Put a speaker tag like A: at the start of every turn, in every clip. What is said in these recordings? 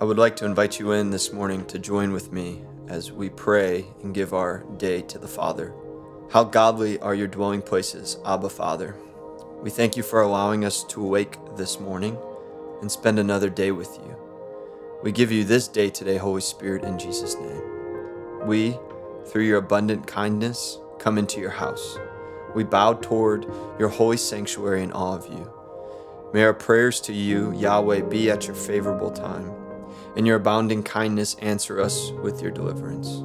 A: I would like to invite you in this morning to join with me as we pray and give our day to the Father. How godly are your dwelling places, Abba Father. We thank you for allowing us to awake this morning and spend another day with you. We give you this day today, Holy Spirit, in Jesus' name. We, through your abundant kindness, come into your house. We bow toward your holy sanctuary in awe of you. May our prayers to you, Yahweh, be at your favorable time in your abounding kindness, answer us with your deliverance.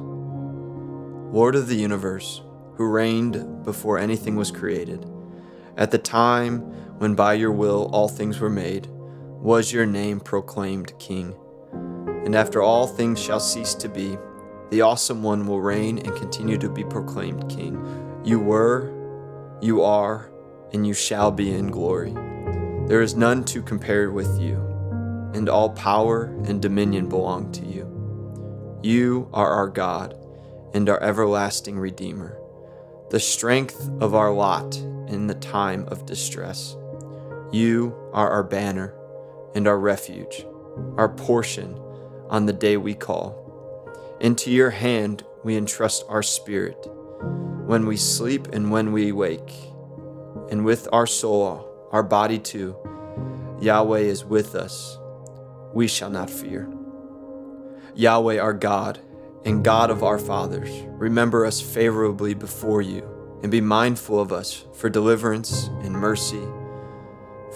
A: Lord of the universe, who reigned before anything was created, at the time when by your will all things were made, was your name proclaimed King. And after all things shall cease to be, the awesome one will reign and continue to be proclaimed King. You were, you are, and you shall be in glory. There is none to compare with you and all power and dominion belong to you. You are our God and our everlasting Redeemer, the strength of our lot in the time of distress. You are our banner and our refuge, our portion on the day we call. Into your hand we entrust our spirit when we sleep and when we wake. And with our soul, our body too, Yahweh is with us we shall not fear. Yahweh, our God, and God of our fathers, remember us favorably before you, and be mindful of us for deliverance and mercy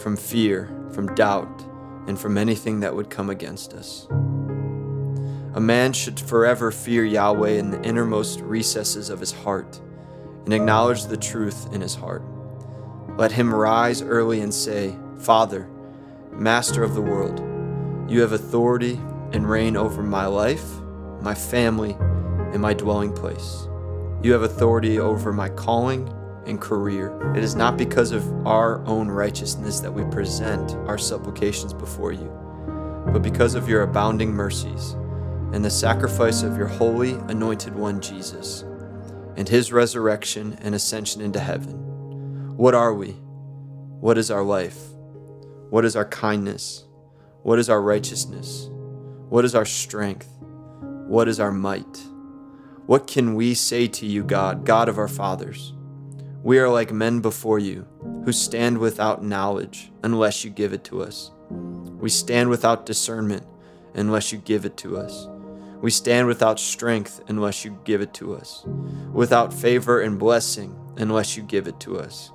A: from fear, from doubt, and from anything that would come against us. A man should forever fear Yahweh in the innermost recesses of his heart and acknowledge the truth in his heart. Let him rise early and say, Father, Master of the world, you have authority and reign over my life, my family, and my dwelling place. You have authority over my calling and career. It is not because of our own righteousness that we present our supplications before you, but because of your abounding mercies and the sacrifice of your holy, anointed one, Jesus, and his resurrection and ascension into heaven. What are we? What is our life? What is our kindness? What is our righteousness? What is our strength? What is our might? What can we say to you, God, God of our fathers? We are like men before you, who stand without knowledge unless you give it to us. We stand without discernment unless you give it to us. We stand without strength unless you give it to us, without favor and blessing unless you give it to us.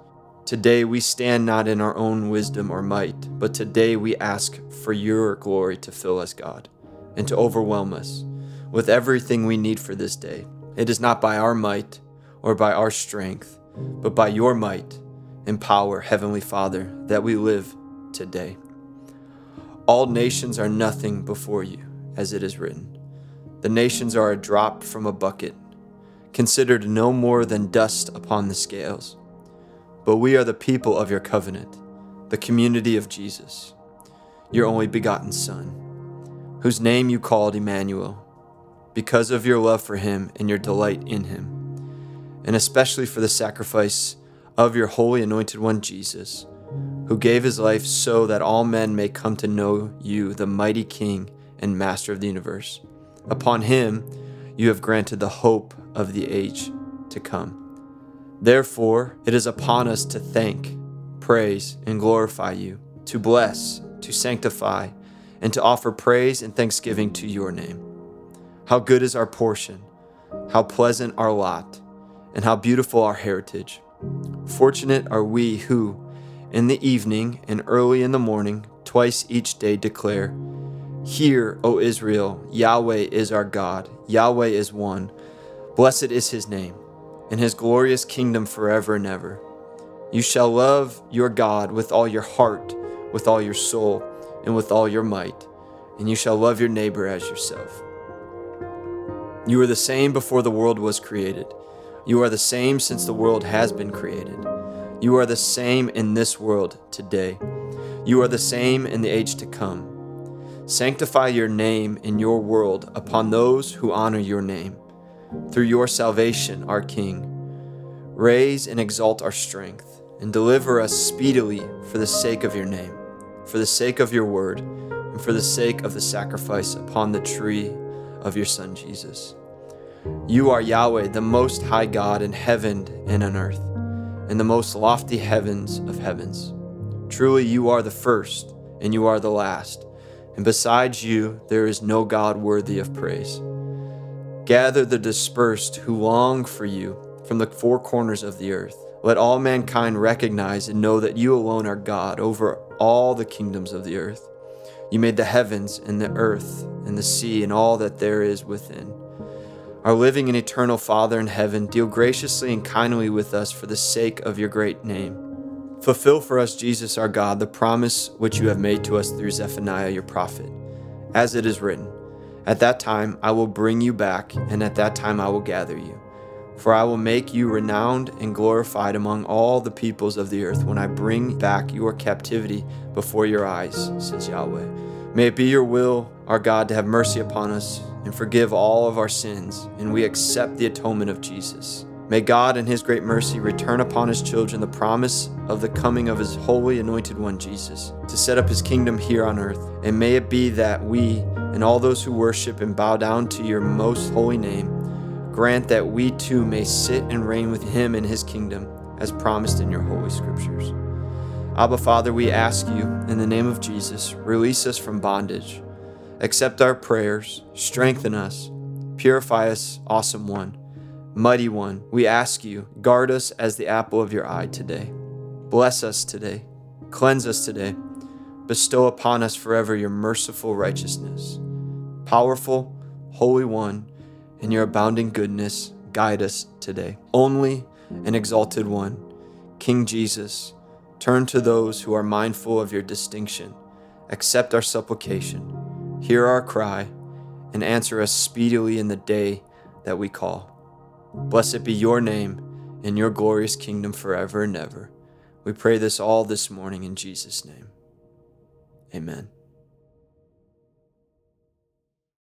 A: Today we stand not in our own wisdom or might, but today we ask for your glory to fill us, God, and to overwhelm us with everything we need for this day. It is not by our might or by our strength, but by your might and power, Heavenly Father, that we live today. All nations are nothing before you, as it is written. The nations are a drop from a bucket, considered no more than dust upon the scales. But we are the people of your covenant, the community of Jesus, your only begotten Son, whose name you called Emmanuel, because of your love for him and your delight in him, and especially for the sacrifice of your holy anointed one, Jesus, who gave his life so that all men may come to know you, the mighty King and Master of the universe. Upon him you have granted the hope of the age to come. Therefore, it is upon us to thank, praise, and glorify you, to bless, to sanctify, and to offer praise and thanksgiving to your name. How good is our portion, how pleasant our lot, and how beautiful our heritage. Fortunate are we who, in the evening and early in the morning, twice each day declare, Hear, O Israel, Yahweh is our God, Yahweh is one. Blessed is his name in his glorious kingdom forever and ever. You shall love your God with all your heart, with all your soul, and with all your might, and you shall love your neighbor as yourself. You are the same before the world was created. You are the same since the world has been created. You are the same in this world today. You are the same in the age to come. Sanctify your name in your world upon those who honor your name through your salvation, our King. Raise and exalt our strength, and deliver us speedily for the sake of your name, for the sake of your word, and for the sake of the sacrifice upon the tree of your Son Jesus. You are Yahweh, the Most High God in heaven and on earth, in the most lofty heavens of heavens. Truly, you are the first, and you are the last, and besides you, there is no God worthy of praise. Gather the dispersed who long for you from the four corners of the earth. Let all mankind recognize and know that you alone are God over all the kingdoms of the earth. You made the heavens and the earth and the sea and all that there is within. Our living and eternal Father in heaven, deal graciously and kindly with us for the sake of your great name. Fulfill for us, Jesus our God, the promise which you have made to us through Zephaniah your prophet. As it is written, At that time I will bring you back, and at that time I will gather you. For I will make you renowned and glorified among all the peoples of the earth when I bring back your captivity before your eyes, says Yahweh. May it be your will, our God, to have mercy upon us and forgive all of our sins, and we accept the atonement of Jesus. May God, in His great mercy, return upon His children the promise of the coming of His holy anointed one, Jesus, to set up His kingdom here on earth. And may it be that we and all those who worship and bow down to your most holy name grant that we too may sit and reign with Him in His kingdom, as promised in your holy scriptures. Abba, Father, we ask you, in the name of Jesus, release us from bondage. Accept our prayers, strengthen us, purify us, awesome one. Mighty One, we ask you, guard us as the apple of your eye today. Bless us today. Cleanse us today. Bestow upon us forever your merciful righteousness. Powerful, Holy One, in your abounding goodness, guide us today. Only an exalted one, King Jesus, turn to those who are mindful of your distinction. Accept our supplication. Hear our cry and answer us speedily in the day that we call. Blessed be your name in your glorious kingdom forever and ever. We pray this all this morning in Jesus' name. Amen.